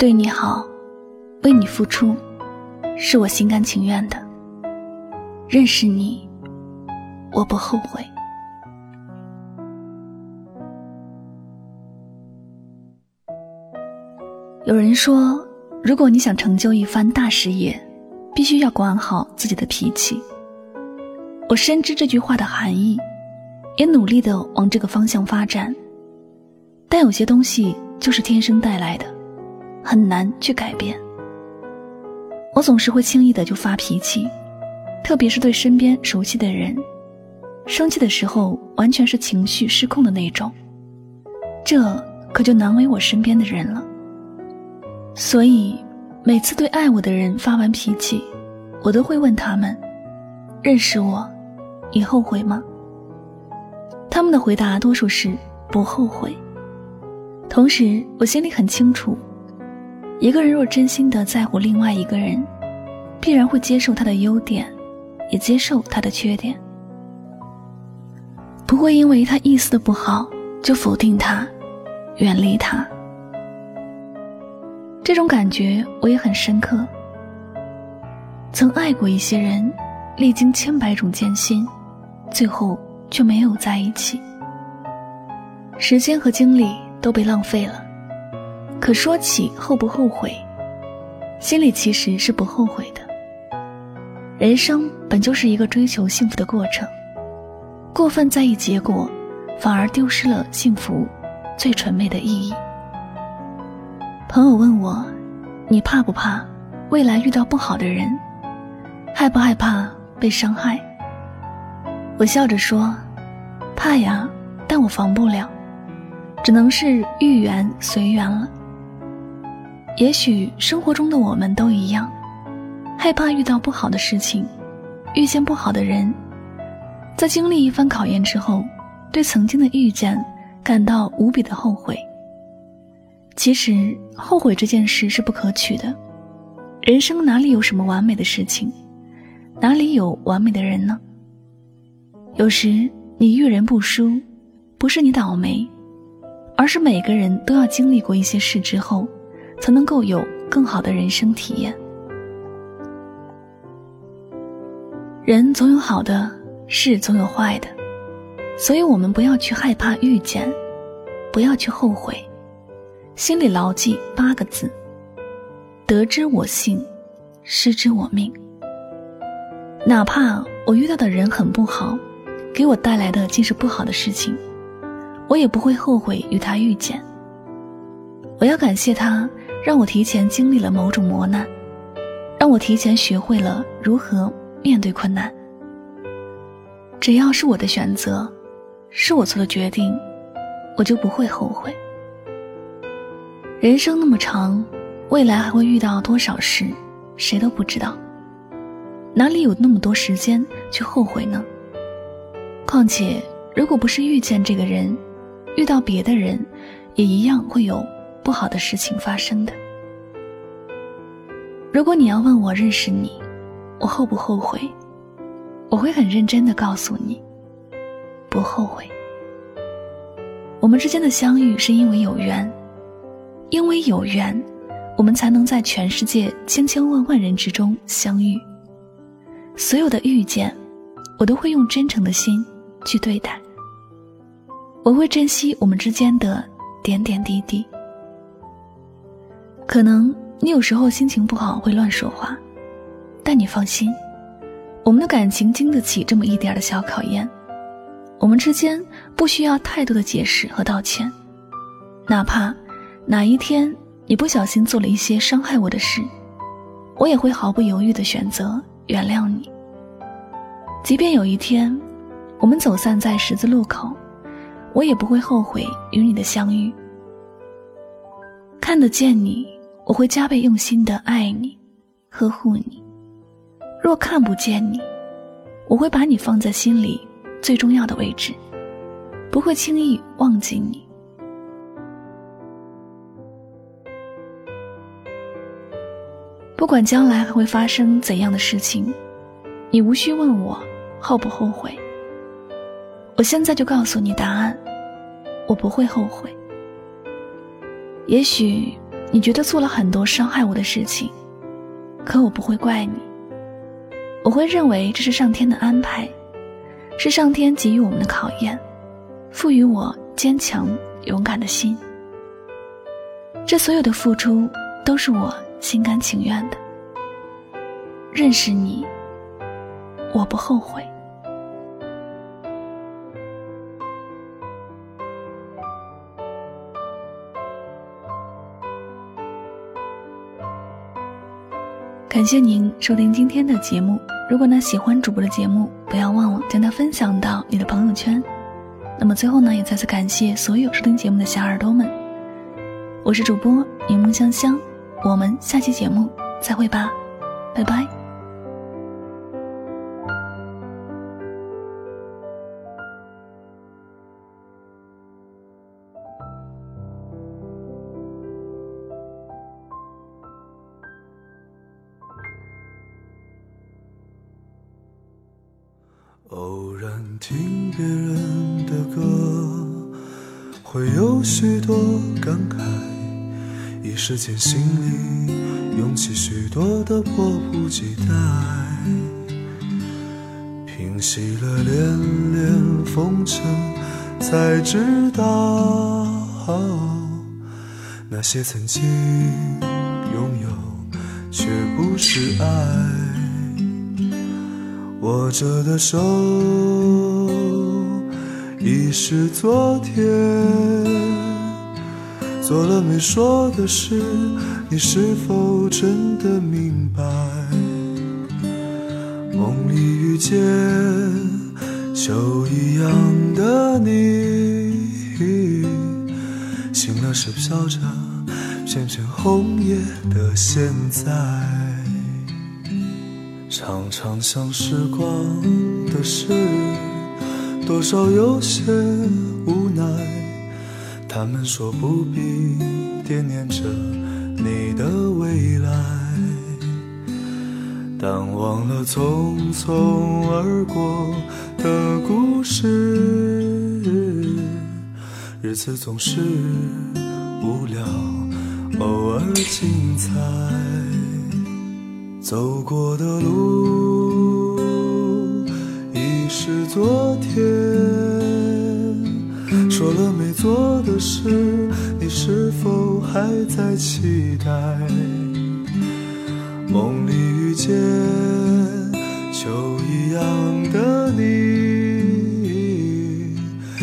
对你好，为你付出，是我心甘情愿的。认识你，我不后悔。有人说，如果你想成就一番大事业，必须要管好自己的脾气。我深知这句话的含义，也努力的往这个方向发展。但有些东西就是天生带来的，很难去改变。我总是会轻易的就发脾气，特别是对身边熟悉的人，生气的时候完全是情绪失控的那种。这可就难为我身边的人了。所以，每次对爱我的人发完脾气，我都会问他们：“认识我，你后悔吗？”他们的回答多数是不后悔。同时，我心里很清楚，一个人若真心的在乎另外一个人，必然会接受他的优点，也接受他的缺点，不会因为他一丝的不好就否定他，远离他。这种感觉我也很深刻。曾爱过一些人，历经千百种艰辛，最后却没有在一起。时间和精力都被浪费了。可说起后不后悔，心里其实是不后悔的。人生本就是一个追求幸福的过程，过分在意结果，反而丢失了幸福最纯美的意义。朋友问我：“你怕不怕未来遇到不好的人？害不害怕被伤害？”我笑着说：“怕呀，但我防不了，只能是遇缘随缘了。也许生活中的我们都一样，害怕遇到不好的事情，遇见不好的人，在经历一番考验之后，对曾经的遇见感到无比的后悔。”其实后悔这件事是不可取的，人生哪里有什么完美的事情，哪里有完美的人呢？有时你遇人不淑，不是你倒霉，而是每个人都要经历过一些事之后，才能够有更好的人生体验。人总有好的，事总有坏的，所以我们不要去害怕遇见，不要去后悔。心里牢记八个字：得之我幸，失之我命。哪怕我遇到的人很不好，给我带来的尽是不好的事情，我也不会后悔与他遇见。我要感谢他，让我提前经历了某种磨难，让我提前学会了如何面对困难。只要是我的选择，是我做的决定，我就不会后悔。人生那么长，未来还会遇到多少事，谁都不知道。哪里有那么多时间去后悔呢？况且，如果不是遇见这个人，遇到别的人，也一样会有不好的事情发生的。如果你要问我认识你，我后不后悔？我会很认真的告诉你，不后悔。我们之间的相遇是因为有缘。因为有缘，我们才能在全世界千千万万人之中相遇。所有的遇见，我都会用真诚的心去对待。我会珍惜我们之间的点点滴滴。可能你有时候心情不好会乱说话，但你放心，我们的感情经得起这么一点的小考验。我们之间不需要太多的解释和道歉，哪怕。哪一天你不小心做了一些伤害我的事，我也会毫不犹豫的选择原谅你。即便有一天我们走散在十字路口，我也不会后悔与你的相遇。看得见你，我会加倍用心的爱你，呵护你；若看不见你，我会把你放在心里最重要的位置，不会轻易忘记你。不管将来还会发生怎样的事情，你无需问我后不后悔。我现在就告诉你答案，我不会后悔。也许你觉得做了很多伤害我的事情，可我不会怪你。我会认为这是上天的安排，是上天给予我们的考验，赋予我坚强勇敢的心。这所有的付出都是我心甘情愿的。认识你，我不后悔。感谢您收听今天的节目。如果呢喜欢主播的节目，不要忘了将它分享到你的朋友圈。那么最后呢，也再次感谢所有收听节目的小耳朵们。我是主播柠檬香香，我们下期节目再会吧，拜拜。偶然听别人的歌，会有许多感慨，一时间心里涌起许多的迫不及待。平息了连连风尘，才知道那些曾经拥有，却不是爱。握着的手已是昨天，做了没说的事，你是否真的明白？梦里遇见秋一样的你，醒了时飘着片片红叶的现在。常常想时光的事，多少有些无奈。他们说不必惦念着你的未来，但忘了匆匆而过的故事。日子总是无聊，偶尔精彩。走过的路已是昨天，说了没做的事，你是否还在期待？梦里遇见秋一样的你，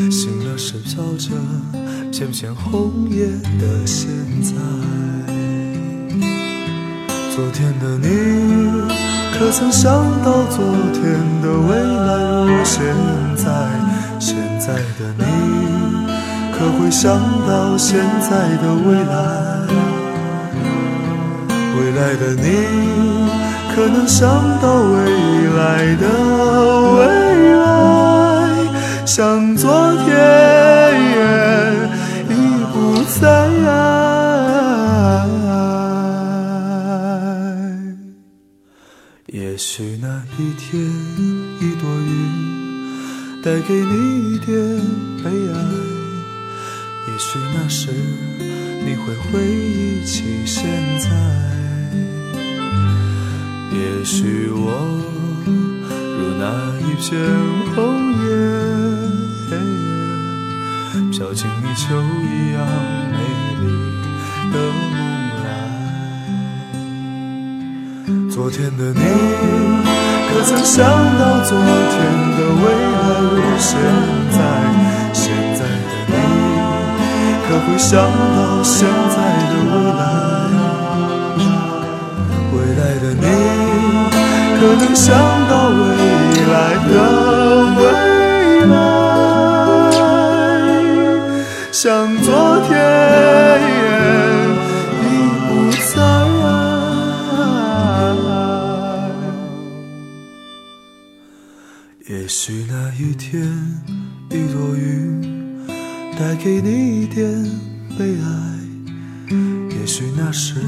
醒了时飘着片片红叶的现在。昨天的你，可曾想到昨天的未来如现在？现在的你，可会想到现在的未来？未来的你，可能想到未来的未来？像昨天已不在。带给你一点悲哀。也许那时，你会回忆起现在。也许我如那一片红叶，飘进你秋一样美丽的梦来。昨天的你，可曾想到昨天的未来现在？现在的你，可会想到现在的未来？未来的你，可能想到未来的未来？想许那一天，一朵云带给你一点悲哀。也许那时，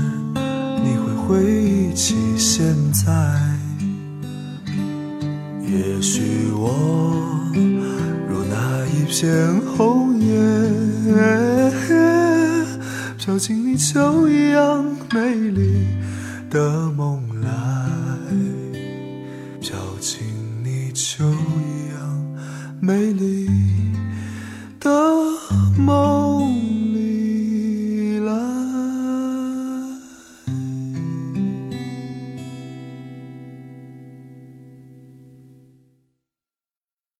你会回忆起现在。也许我如那一片红叶，飘进你秋一样美丽的没